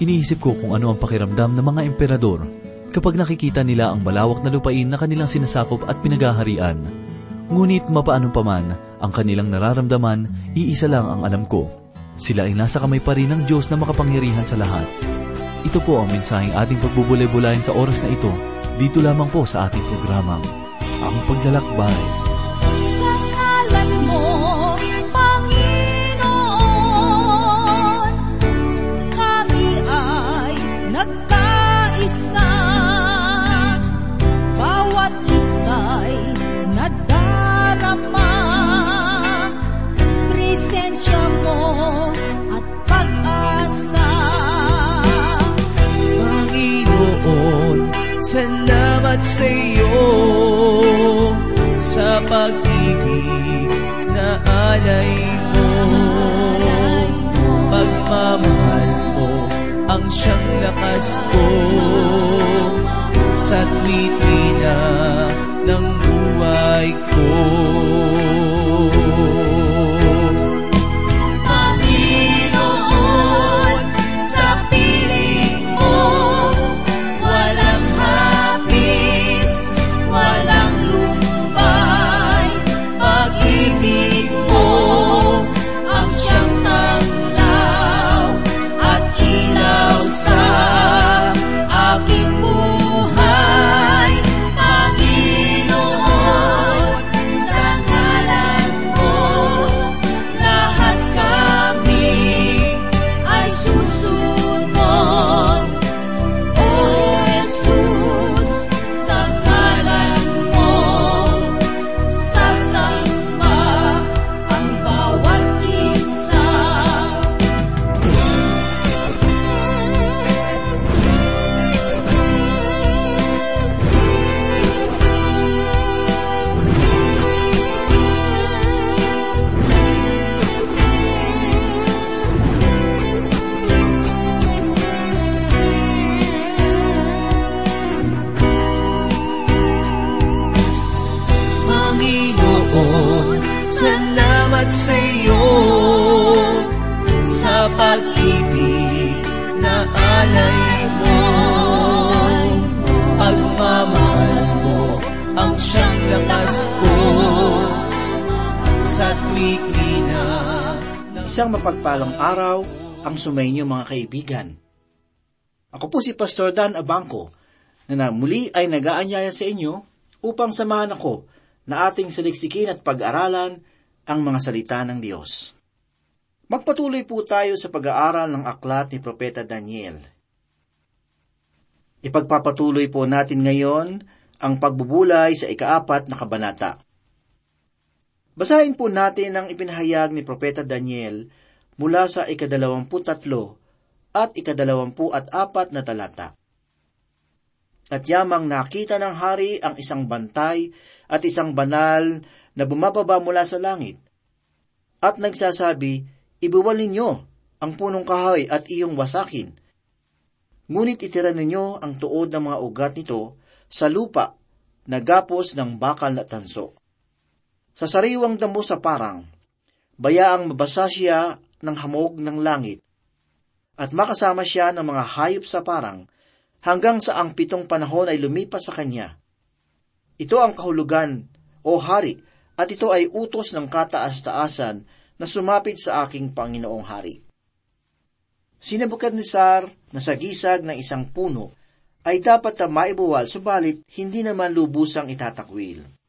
Iniisip ko kung ano ang pakiramdam ng mga emperador kapag nakikita nila ang malawak na lupain na kanilang sinasakop at pinagaharian. Ngunit mapaano paman ang kanilang nararamdaman, iisa lang ang alam ko. Sila ay nasa kamay pa rin ng Diyos na makapangyarihan sa lahat. Ito po ang mensaheng ating pagbubulay-bulayan sa oras na ito, dito lamang po sa ating programang, Ang Paglalakbay. Salamat sa iyo sa pag-ibig na alay mo. Pagmamahal mo ang siyang lakas ko sa tuwid-ina ng buhay ko. Isang mapagpalang araw ang sumainyo mga kaibigan. Ako po si Pastor Dan Abangco na, muli ay nagaanyaya sa inyo upang samahan ako na ating saliksikin at pag-aralan ang mga salita ng Diyos. Magpatuloy po tayo sa pag-aaral ng aklat ni Propeta Daniel. Ipagpapatuloy po natin ngayon ang pagbubulay sa ikaapat na kabanata. Basahin po natin ang ipinahayag ni Propeta Daniel mula sa ikadalawampu tatlo at ikadalawampu at apat na talata. At yamang nakita ng hari ang isang bantay at isang banal na bumababa mula sa langit. At nagsasabi, Ibuwal ninyo ang punong kahoy at iyong wasakin. Ngunit itira ninyo ang tuod ng mga ugat nito sa lupa na gapos ng bakal na tanso. Sa sariwang damo sa parang, bayaang mabasa siya ng hamog ng langit, at makasama siya ng mga hayop sa parang, hanggang sa ang pitong panahon ay lumipas sa kanya. Ito ang kahulugan, o hari, at ito ay utos ng kataas-taasan na sumapit sa aking Panginoong Hari. Si Nebuchadnezzar na sagisag ng isang puno ay dapat na maibuwal subalit hindi naman lubusang itatakwil.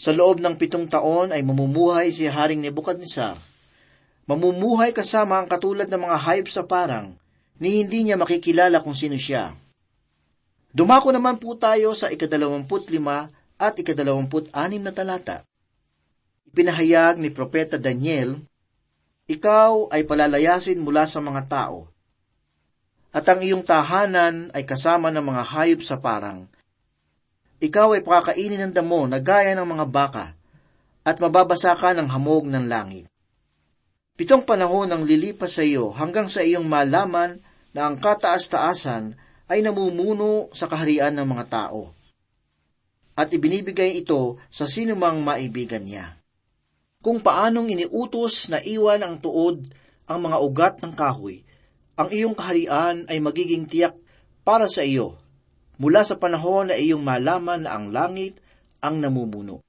Sa loob ng pitong taon ay mamumuhay si Haring Nebuchadnezzar. Mamumuhay kasama ang katulad ng mga hayop sa parang ni hindi niya makikilala kung sino siya. Dumako naman po tayo sa ikadalawamput lima at ikadalawamput anim na talata. Ipinahayag ni Propeta Daniel, Ikaw ay palalayasin mula sa mga tao, at ang iyong tahanan ay kasama ng mga hayop sa parang. Ikaw ay pakakainin ng damo na gaya ng mga baka, at mababasa ka ng hamog ng langit. Pitong panahon ang lilipas sa iyo hanggang sa iyong malaman na ang kataas-taasan ay namumuno sa kaharian ng mga tao. At ibinibigay ito sa sinumang maibigan niya. Kung paanong iniutos na iwan ang tuod ang mga ugat ng kahoy, ang iyong kaharian ay magiging tiyak para sa iyo mula sa panahon na iyong malaman na ang langit ang namumuno.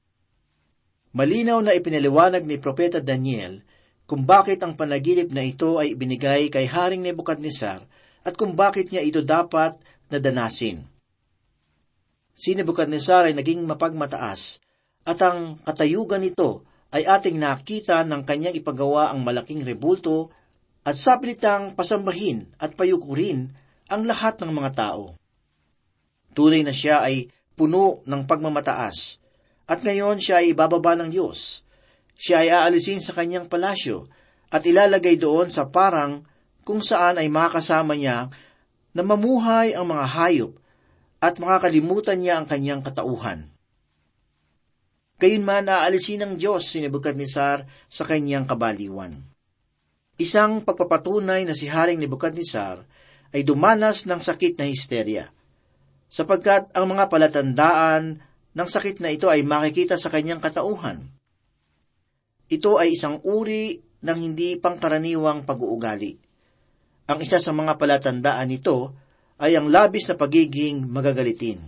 Malinaw na ipinaliwanag ni Propeta Daniel kung bakit ang panaginip na ito ay ibinigay kay Haring Nebukadnesar at kung bakit niya ito dapat nadanasin. Si Nebukadnesar ay naging mapagmataas at ang katayugan nito ay ating nakita ng kanyang ipagawa ang malaking rebulto at sapilitang pasambahin at payukurin ang lahat ng mga tao. Tunay na siya ay puno ng pagmamataas at ngayon siya ay ibababa ng Diyos. Siya ay aalisin sa kanyang palasyo at ilalagay doon sa parang kung saan ay makasama niya na mamuhay ang mga hayop at makakalimutan niya ang kanyang katauhan. Gayunman aalisin ng Diyos si Nebuchadnezzar sa kanyang kabaliwan. Isang pagpapatunay na si Haring Nebuchadnezzar ay dumanas ng sakit na histerya, sapagkat ang mga palatandaan ng sakit na ito ay makikita sa kanyang katauhan. Ito ay isang uri ng hindi pangkaraniwang pag-uugali. Ang isa sa mga palatandaan nito ay ang labis na pagiging magagalitin.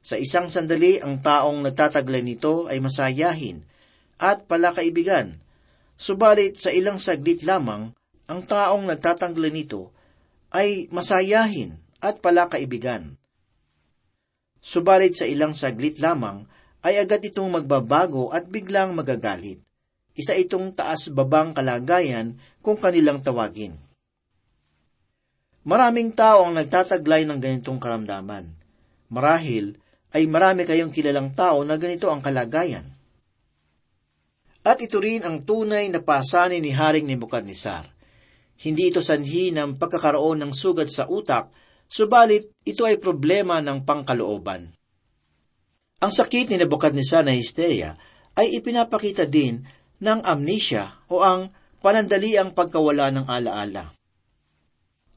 Sa isang sandali, ang taong nagtataglay nito ay masayahin at palakaibigan. Subalit sa ilang saglit lamang, ang taong nagtataglay nito ay masayahin at palakaibigan. Subalit sa ilang saglit lamang, ay agad itong magbabago at biglang magagalit. Isa itong taas-babang kalagayan kung kanilang tawagin. Maraming tao ang nagtataglay ng ganitong karamdaman. Marahil ay marami kayong kilalang tao na ganito ang kalagayan. At ito rin ang tunay na pasanin ni Haring Nebuchadnezzar. Hindi ito sanhi ng pagkakaroon ng sugat sa utak, subalit ito ay problema ng pangkalooban. Ang sakit ni Nebuchadnezzar na hysteria ay ipinapakita din ng amnesia o ang panandaliang pagkawala ng alaala.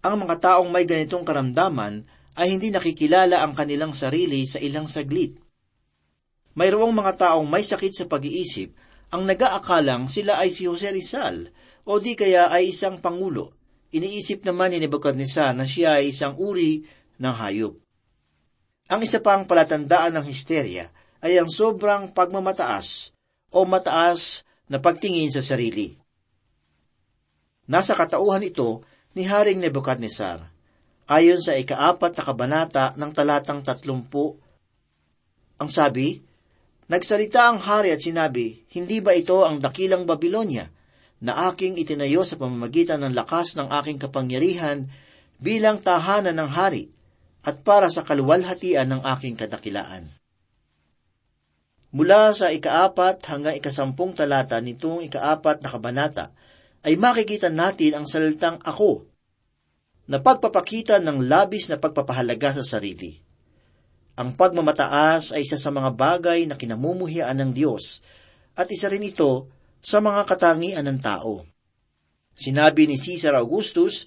Ang mga taong may ganitong karamdaman ay hindi nakikilala ang kanilang sarili sa ilang saglit. Mayroong mga taong may sakit sa pag-iisip ang nag-aakalang sila ay si Jose Rizal o di kaya ay isang pangulo. Iniisip naman ni Nebuchadnezzar na siya ay isang uri ng hayop. Ang isa pang palatandaan ng histerya ay ang sobrang pagmamataas o mataas na pagtingin sa sarili. Nasa katauhan ito ni Haring Nebuchadnezzar. Ayon sa ikaapat na kabanata ng talatang tatlumpu, ang sabi, Nagsalita ang hari at sinabi, Hindi ba ito ang dakilang Babilonya, na aking itinayo sa pamamagitan ng lakas ng aking kapangyarihan bilang tahanan ng hari at para sa kaluwalhatian ng aking kadakilaan. Mula sa ikaapat hanggang ikasampung talata nitong ikaapat na kabanata, ay makikita natin ang salitang ako na pagpapakita ng labis na pagpapahalaga sa sarili. Ang pagmamataas ay isa sa mga bagay na kinamumuhian ng Diyos at isa rin ito sa mga katangian ng tao. Sinabi ni Caesar Augustus,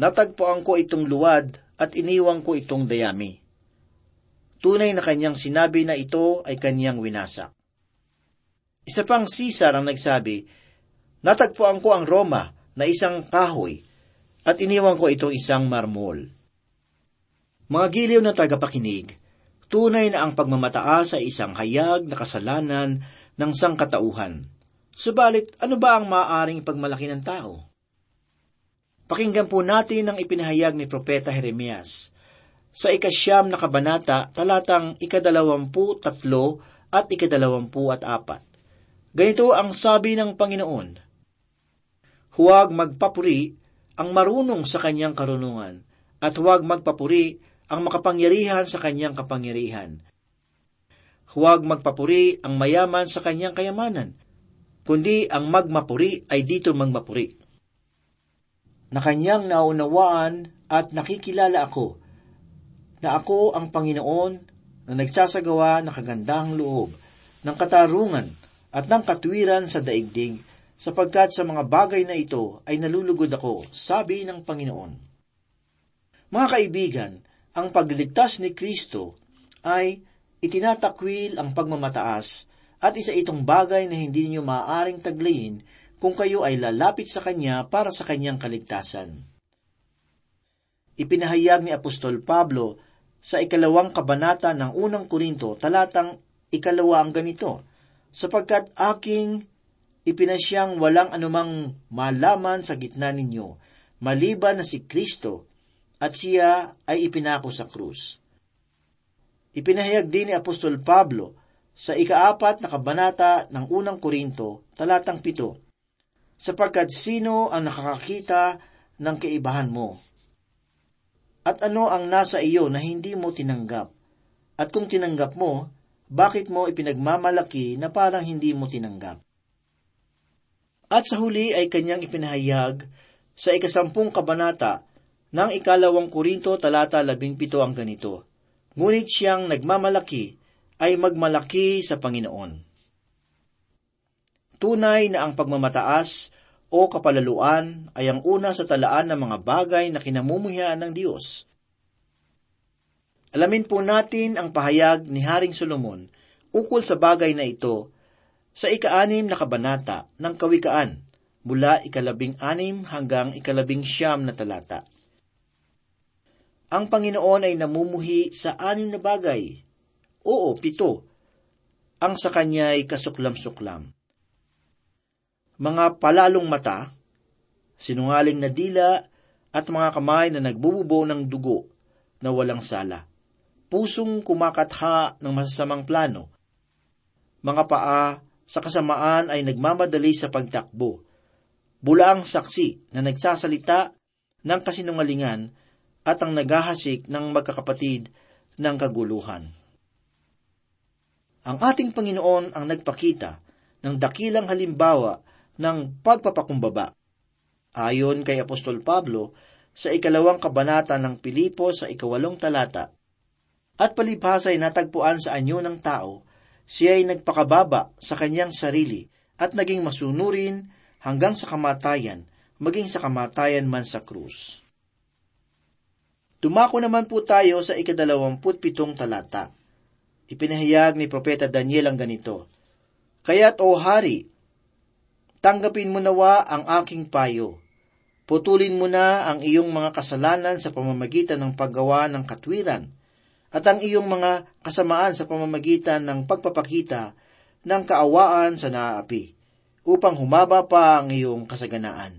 natagpuan ko itong luwad at iniwang ko itong dayami. Tunay na kanyang sinabi na ito ay kanyang winasak. Isa pang Caesar ang nagsabi, natagpuan ko ang Roma na isang kahoy at iniwang ko itong isang marmol. Mga giliw na tagapakinig, tunay na ang pagmamataas ay isang hayag na kasalanan ng sangkatauhan. Subalit, ano ba ang maaaring pagmalaki ng tao? Pakinggan po natin ang ipinahayag ni Propeta Jeremias sa ikasyam na kabanata talatang ikadalawampu tatlo at ikadalawampu at apat. Ganito ang sabi ng Panginoon, Huwag magpapuri ang marunong sa kanyang karunungan, at huwag magpapuri ang makapangyarihan sa kanyang kapangyarihan. Huwag magpapuri ang mayaman sa kanyang kayamanan, kundi ang magmapuri ay dito magmapuri. Na kanyang naunawaan at nakikilala ako, na ako ang Panginoon na nagsasagawa ng kagandang loob, ng katarungan at ng katwiran sa daigdig, sapagkat sa mga bagay na ito ay nalulugod ako, sabi ng Panginoon. Mga kaibigan, ang pagliligtas ni Kristo ay itinatakwil ang pagmamataas at isa itong bagay na hindi niyo maaaring taglayin kung kayo ay lalapit sa Kanya para sa Kanyang kaligtasan. ipinahayag ni Apostol Pablo sa ikalawang kabanata ng unang Korinto, talatang ikalawa ang ganito, sapagkat aking ipinasyang walang anumang malaman sa gitna ninyo, maliban na si Kristo, at siya ay ipinako sa krus. Ipinahayag din ni Apostol Pablo sa ikaapat na kabanata ng unang Korinto, talatang pito, sapagkat sino ang nakakakita ng kaibahan mo? At ano ang nasa iyo na hindi mo tinanggap? At kung tinanggap mo, bakit mo ipinagmamalaki na parang hindi mo tinanggap? At sa huli ay kanyang ipinahayag sa ikasampung kabanata ng ikalawang Korinto talata labing pito ang ganito, Ngunit siyang nagmamalaki ay magmalaki sa Panginoon. Tunay na ang pagmamataas o kapalaluan ay ang una sa talaan ng mga bagay na kinamumuhian ng Diyos. Alamin po natin ang pahayag ni Haring Solomon ukol sa bagay na ito sa ika-anim na kabanata ng Kawikaan mula ikalabing anim hanggang ikalabing siyam na talata. Ang Panginoon ay namumuhi sa anim na bagay. Oo, pito. Ang sa kanya ay kasuklam-suklam mga palalong mata, sinungaling na dila, at mga kamay na nagbububo ng dugo na walang sala. Pusong kumakatha ng masasamang plano. Mga paa sa kasamaan ay nagmamadali sa pagtakbo. Bulaang saksi na nagsasalita ng kasinungalingan at ang naghahasik ng magkakapatid ng kaguluhan. Ang ating Panginoon ang nagpakita ng dakilang halimbawa ng pagpapakumbaba. Ayon kay Apostol Pablo sa ikalawang kabanata ng Pilipo sa ikawalong talata, at palibhasa ay natagpuan sa anyo ng tao, siya ay nagpakababa sa kanyang sarili at naging masunurin hanggang sa kamatayan, maging sa kamatayan man sa krus. Tumako naman po tayo sa ikadalawamput pitong talata. Ipinahayag ni Propeta Daniel ang ganito, Kaya't o hari, Tanggapin mo nawa ang aking payo. Putulin mo na ang iyong mga kasalanan sa pamamagitan ng paggawa ng katwiran at ang iyong mga kasamaan sa pamamagitan ng pagpapakita ng kaawaan sa naaapi upang humaba pa ang iyong kasaganaan.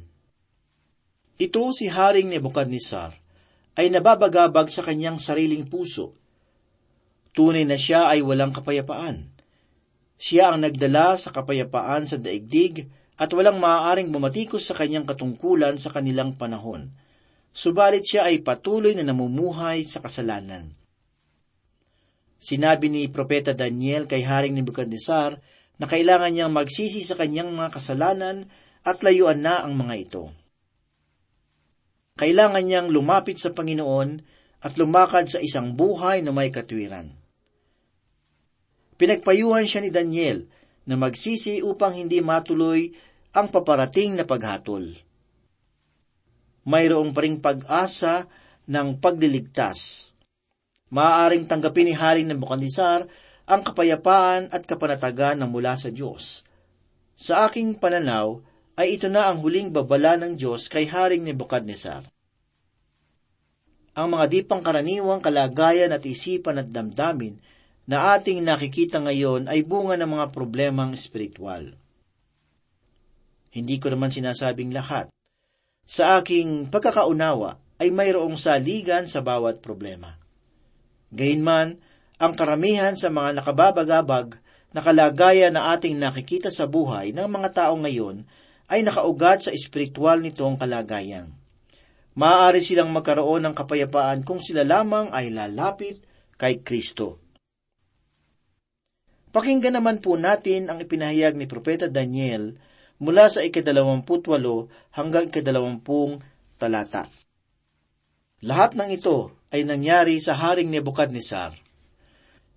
Ito si Haring Nebuchadnezzar ay nababagabag sa kanyang sariling puso. Tunay na siya ay walang kapayapaan. Siya ang nagdala sa kapayapaan sa daigdig at walang maaaring bumatikos sa kanyang katungkulan sa kanilang panahon. Subalit siya ay patuloy na namumuhay sa kasalanan. Sinabi ni Propeta Daniel kay Haring Nebuchadnezzar na kailangan niyang magsisi sa kanyang mga kasalanan at layuan na ang mga ito. Kailangan niyang lumapit sa Panginoon at lumakad sa isang buhay na may katwiran. Pinagpayuhan siya ni Daniel na magsisi upang hindi matuloy ang paparating na paghatol. Mayroong pa ring pag-asa ng pagliligtas. Maaaring tanggapin ni Haring Nebuchadnezzar ang kapayapaan at kapanatagan na mula sa Diyos. Sa aking pananaw, ay ito na ang huling babala ng Diyos kay Haring Nebuchadnezzar. Ang mga di pangkaraniwang kalagayan at isipan at damdamin na ating nakikita ngayon ay bunga ng mga problemang espiritual. Hindi ko naman sinasabing lahat. Sa aking pagkakaunawa ay mayroong saligan sa bawat problema. Gayunman, ang karamihan sa mga nakababagabag na kalagayan na ating nakikita sa buhay ng mga tao ngayon ay nakaugat sa espiritual nitong kalagayan. Maaari silang magkaroon ng kapayapaan kung sila lamang ay lalapit kay Kristo. Pakinggan naman po natin ang ipinahayag ni Propeta Daniel mula sa ikadalawamputwalo hanggang ikadalawampung talata. Lahat ng ito ay nangyari sa Haring Nebukadnesar.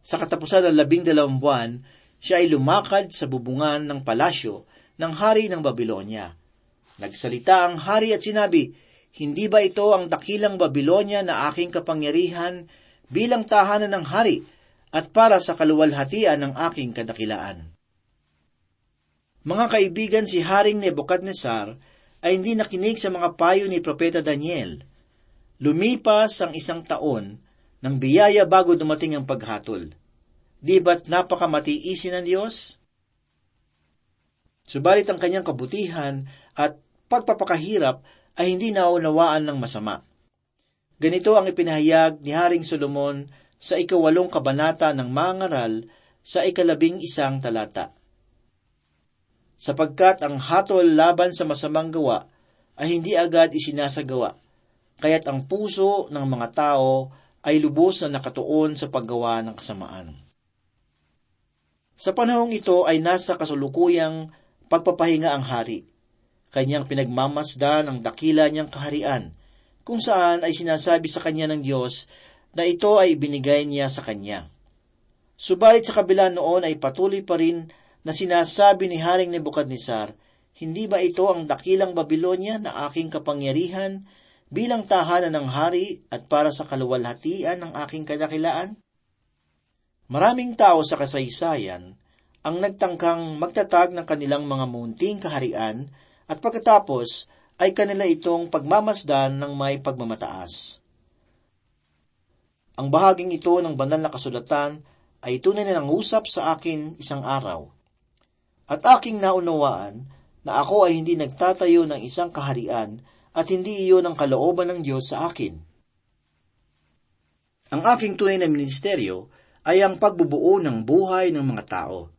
Sa katapusan ng labing dalawang buwan, siya ay lumakad sa bubungan ng palasyo ng hari ng Babylonia. Nagsalita ang hari at sinabi, Hindi ba ito ang dakilang Babylonia na aking kapangyarihan bilang tahanan ng hari at para sa kaluwalhatian ng aking kadakilaan. Mga kaibigan, si Haring Nebuchadnezzar ay hindi nakinig sa mga payo ni Propeta Daniel. Lumipas ang isang taon ng biyaya bago dumating ang paghatol. Di ba't napakamatiisin ng Diyos? Subalit ang kanyang kabutihan at pagpapakahirap ay hindi naunawaan ng masama. Ganito ang ipinahayag ni Haring Solomon sa ikawalong kabanata ng Mangaral sa ikalabing isang talata. Sapagkat ang hatol laban sa masamang gawa ay hindi agad isinasagawa, kaya't ang puso ng mga tao ay lubos na nakatuon sa paggawa ng kasamaan. Sa panahong ito ay nasa kasulukuyang pagpapahinga ang hari. Kanyang pinagmamasdan ang dakila niyang kaharian, kung saan ay sinasabi sa kanya ng Diyos na ito ay ibinigay niya sa kanya. Subalit sa kabila noon ay patuloy pa rin na sinasabi ni Haring Nebuchadnezzar, hindi ba ito ang dakilang Babylonia na aking kapangyarihan bilang tahanan ng hari at para sa kaluwalhatian ng aking kadakilaan? Maraming tao sa kasaysayan ang nagtangkang magtatag ng kanilang mga munting kaharian at pagkatapos ay kanila itong pagmamasdan ng may pagmamataas. Ang bahaging ito ng banal na kasulatan ay tunay na nangusap sa akin isang araw. At aking naunawaan na ako ay hindi nagtatayo ng isang kaharian at hindi iyon ang kalooban ng Diyos sa akin. Ang aking tunay na ministeryo ay ang pagbubuo ng buhay ng mga tao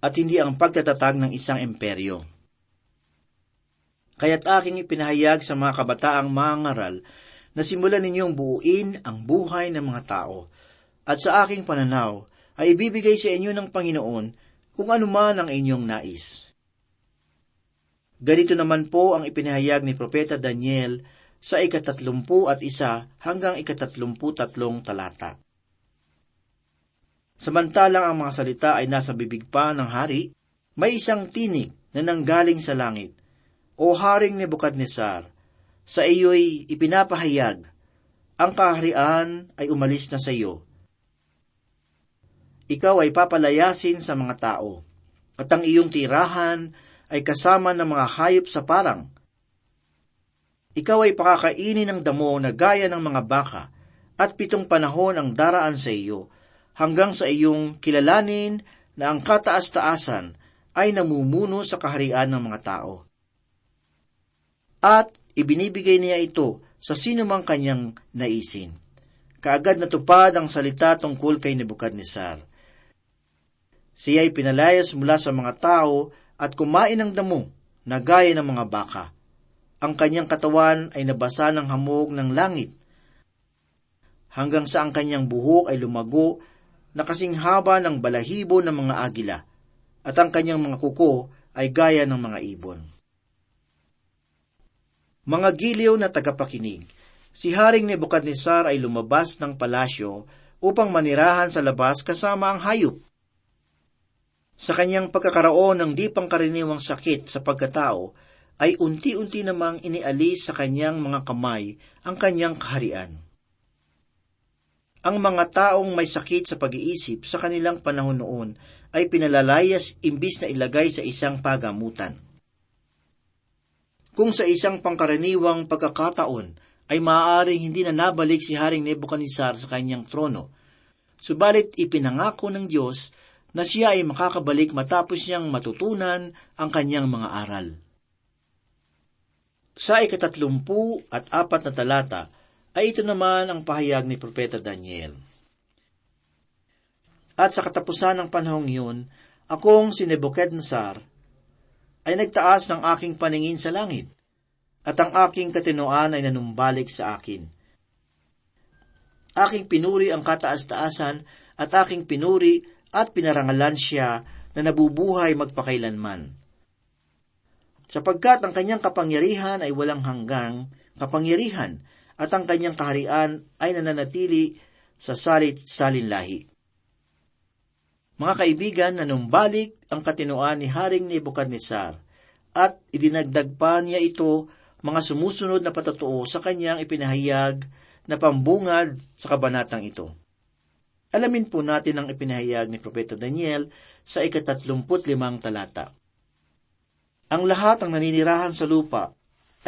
at hindi ang pagtatatag ng isang imperyo. Kaya't aking ipinahayag sa mga kabataang mangaral na simulan ninyong buuin ang buhay ng mga tao at sa aking pananaw ay ibibigay sa inyo ng Panginoon kung anuman ang inyong nais. Ganito naman po ang ipinahayag ni Propeta Daniel sa ikatatlumpu at isa hanggang ikatatlumpu tatlong talata. Samantalang ang mga salita ay nasa bibig pa ng hari, may isang tinig na nanggaling sa langit. O Haring Nebukadnesar, sa iyo'y ipinapahayag, ang kaharian ay umalis na sa iyo ikaw ay papalayasin sa mga tao, at ang iyong tirahan ay kasama ng mga hayop sa parang. Ikaw ay pakakainin ng damo na gaya ng mga baka, at pitong panahon ang daraan sa iyo, hanggang sa iyong kilalanin na ang kataas-taasan ay namumuno sa kaharian ng mga tao. At ibinibigay niya ito sa sino mang kanyang naisin. Kaagad natupad ang salita tungkol kay Nebuchadnezzar siya ay pinalayas mula sa mga tao at kumain ng damo na gaya ng mga baka. Ang kanyang katawan ay nabasa ng hamog ng langit, hanggang sa ang kanyang buhok ay lumago na kasing haba ng balahibo ng mga agila, at ang kanyang mga kuko ay gaya ng mga ibon. Mga giliw na tagapakinig, si Haring Nebukadnesar ay lumabas ng palasyo upang manirahan sa labas kasama ang hayop sa kanyang pagkakaroon ng di pangkaraniwang sakit sa pagkatao, ay unti-unti namang inialis sa kanyang mga kamay ang kanyang kaharian. Ang mga taong may sakit sa pag-iisip sa kanilang panahon noon ay pinalalayas imbis na ilagay sa isang pagamutan. Kung sa isang pangkaraniwang pagkakataon ay maaaring hindi na nabalik si Haring Nebuchadnezzar sa kanyang trono, subalit ipinangako ng Diyos na siya ay makakabalik matapos niyang matutunan ang kanyang mga aral. Sa ikatatlumpu at apat na talata ay ito naman ang pahayag ni Propeta Daniel. At sa katapusan ng panahong iyon, akong si Nebuchadnezzar ay nagtaas ng aking paningin sa langit, at ang aking katinoan ay nanumbalik sa akin. Aking pinuri ang kataas-taasan at aking pinuri at pinarangalan siya na nabubuhay magpakailanman. Sapagkat ang kanyang kapangyarihan ay walang hanggang kapangyarihan at ang kanyang kaharian ay nananatili sa salit salinlahi. Mga kaibigan, nanumbalik ang katinuan ni Haring Nebuchadnezzar at idinagdag pa niya ito mga sumusunod na patotoo sa kanyang ipinahayag na pambungad sa kabanatang ito. Alamin po natin ang ipinahayag ni Propeta Daniel sa ikatatlumput limang talata. Ang lahat ng naninirahan sa lupa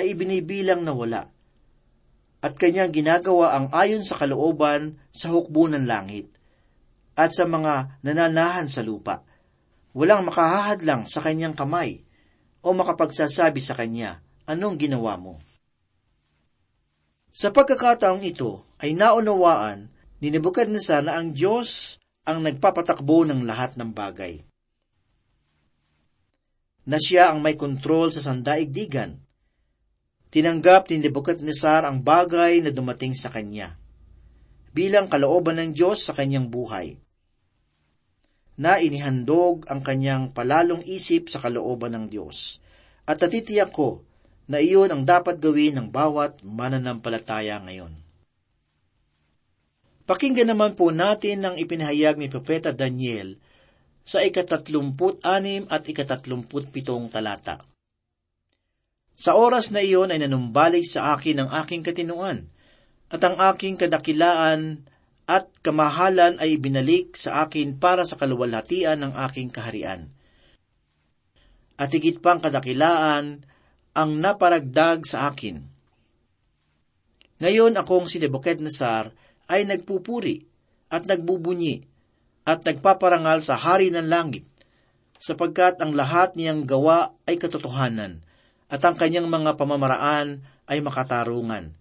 ay ibinibilang na wala. at kanyang ginagawa ang ayon sa kalooban sa hukbo ng langit at sa mga nananahan sa lupa. Walang makahahadlang sa kanyang kamay o makapagsasabi sa kanya, anong ginawa mo? Sa pagkakataong ito ay naunawaan ni Nebuchadnezzar na ang Diyos ang nagpapatakbo ng lahat ng bagay. Na siya ang may kontrol sa sandaigdigan. Tinanggap ni Nebuchadnezzar ang bagay na dumating sa kanya bilang kalooban ng Diyos sa kanyang buhay na inihandog ang kanyang palalong isip sa kalooban ng Diyos. At natitiyak ko na iyon ang dapat gawin ng bawat mananampalataya ngayon. Pakinggan naman po natin ang ipinahayag ni Propeta Daniel sa ikatatlumput anim at ikatatlumput pitong talata. Sa oras na iyon ay nanumbalik sa akin ang aking katinuan, at ang aking kadakilaan at kamahalan ay binalik sa akin para sa kaluwalhatian ng aking kaharian. At higit pang kadakilaan ang naparagdag sa akin. Ngayon akong si Nebuchadnezzar ay nagpupuri at nagbubunyi at nagpaparangal sa hari ng langit, sapagkat ang lahat niyang gawa ay katotohanan, at ang kanyang mga pamamaraan ay makatarungan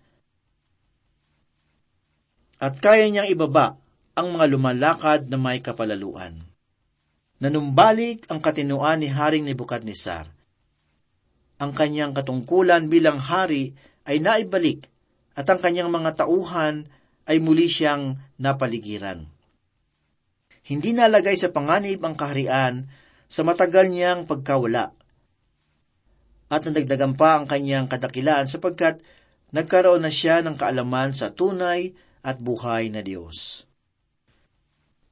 at kaya niyang ibaba ang mga lumalakad na may kapalaluan. Nanumbalik ang katinuan ni Haring Nebukadnesar. Ang kanyang katungkulan bilang hari ay naibalik at ang kanyang mga tauhan ay muli siyang napaligiran. Hindi nalagay sa panganib ang kaharian sa matagal niyang pagkawala. At nadagdagan pa ang kanyang kadakilaan sapagkat nagkaroon na siya ng kaalaman sa tunay at buhay na Diyos.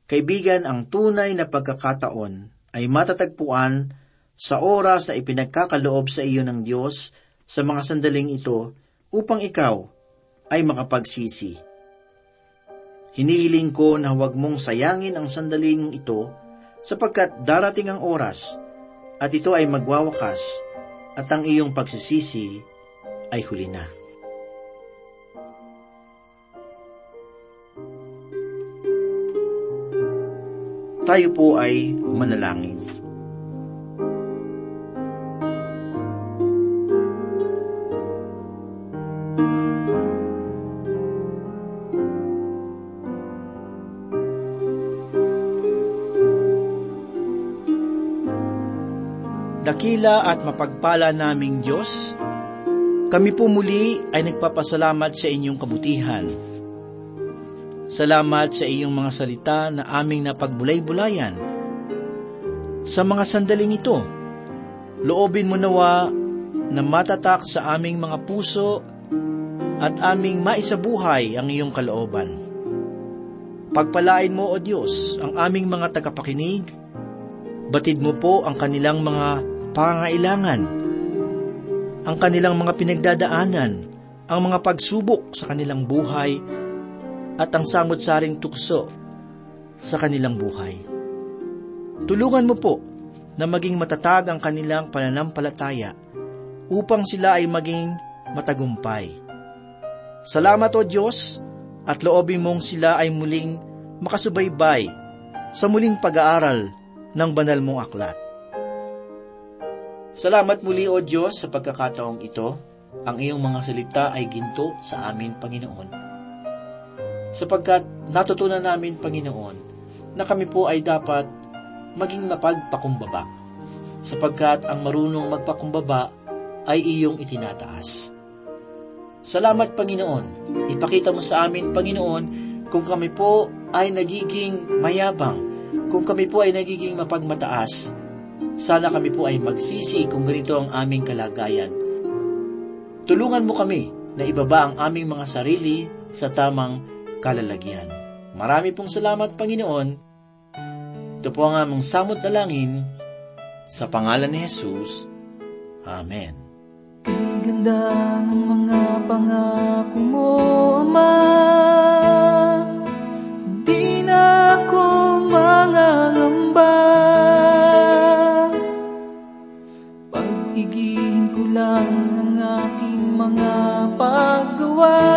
Kaibigan, ang tunay na pagkakataon ay matatagpuan sa oras na ipinagkakaloob sa iyo ng Diyos sa mga sandaling ito upang ikaw ay makapagsisi. Hinihiling ko na huwag mong sayangin ang sandaling ito sapagkat darating ang oras at ito ay magwawakas at ang iyong pagsisisi ay huli na. Tayo po ay manalangin. Dakila at mapagpala naming Diyos, kami po muli ay nagpapasalamat sa inyong kabutihan Salamat sa iyong mga salita na aming napagbulay-bulayan. Sa mga sandaling ito, loobin mo nawa na matatak sa aming mga puso at aming maisabuhay ang iyong kalooban. Pagpalain mo, O Diyos, ang aming mga tagapakinig, batid mo po ang kanilang mga pangailangan, ang kanilang mga pinagdadaanan, ang mga pagsubok sa kanilang buhay, at ang samot-saring tukso sa kanilang buhay. Tulungan mo po na maging matatag ang kanilang pananampalataya upang sila ay maging matagumpay. Salamat o Diyos at loobin mong sila ay muling makasubaybay sa muling pag-aaral ng banal mong aklat. Salamat muli o Diyos sa pagkakataong ito. Ang iyong mga salita ay ginto sa amin, Panginoon sapagkat natutunan namin, Panginoon, na kami po ay dapat maging mapagpakumbaba, sapagkat ang marunong magpakumbaba ay iyong itinataas. Salamat, Panginoon. Ipakita mo sa amin, Panginoon, kung kami po ay nagiging mayabang, kung kami po ay nagiging mapagmataas, sana kami po ay magsisi kung ganito ang aming kalagayan. Tulungan mo kami na ibaba ang aming mga sarili sa tamang kalalagyan. Marami pong salamat, Panginoon. Ito po ang among samot dalangin sa pangalan ni Jesus. Amen. Ang ganda ng mga pangako mo, Ama. Hindi na ako mangangamba. Pag-igihin ko lang ang aking mga paggawa.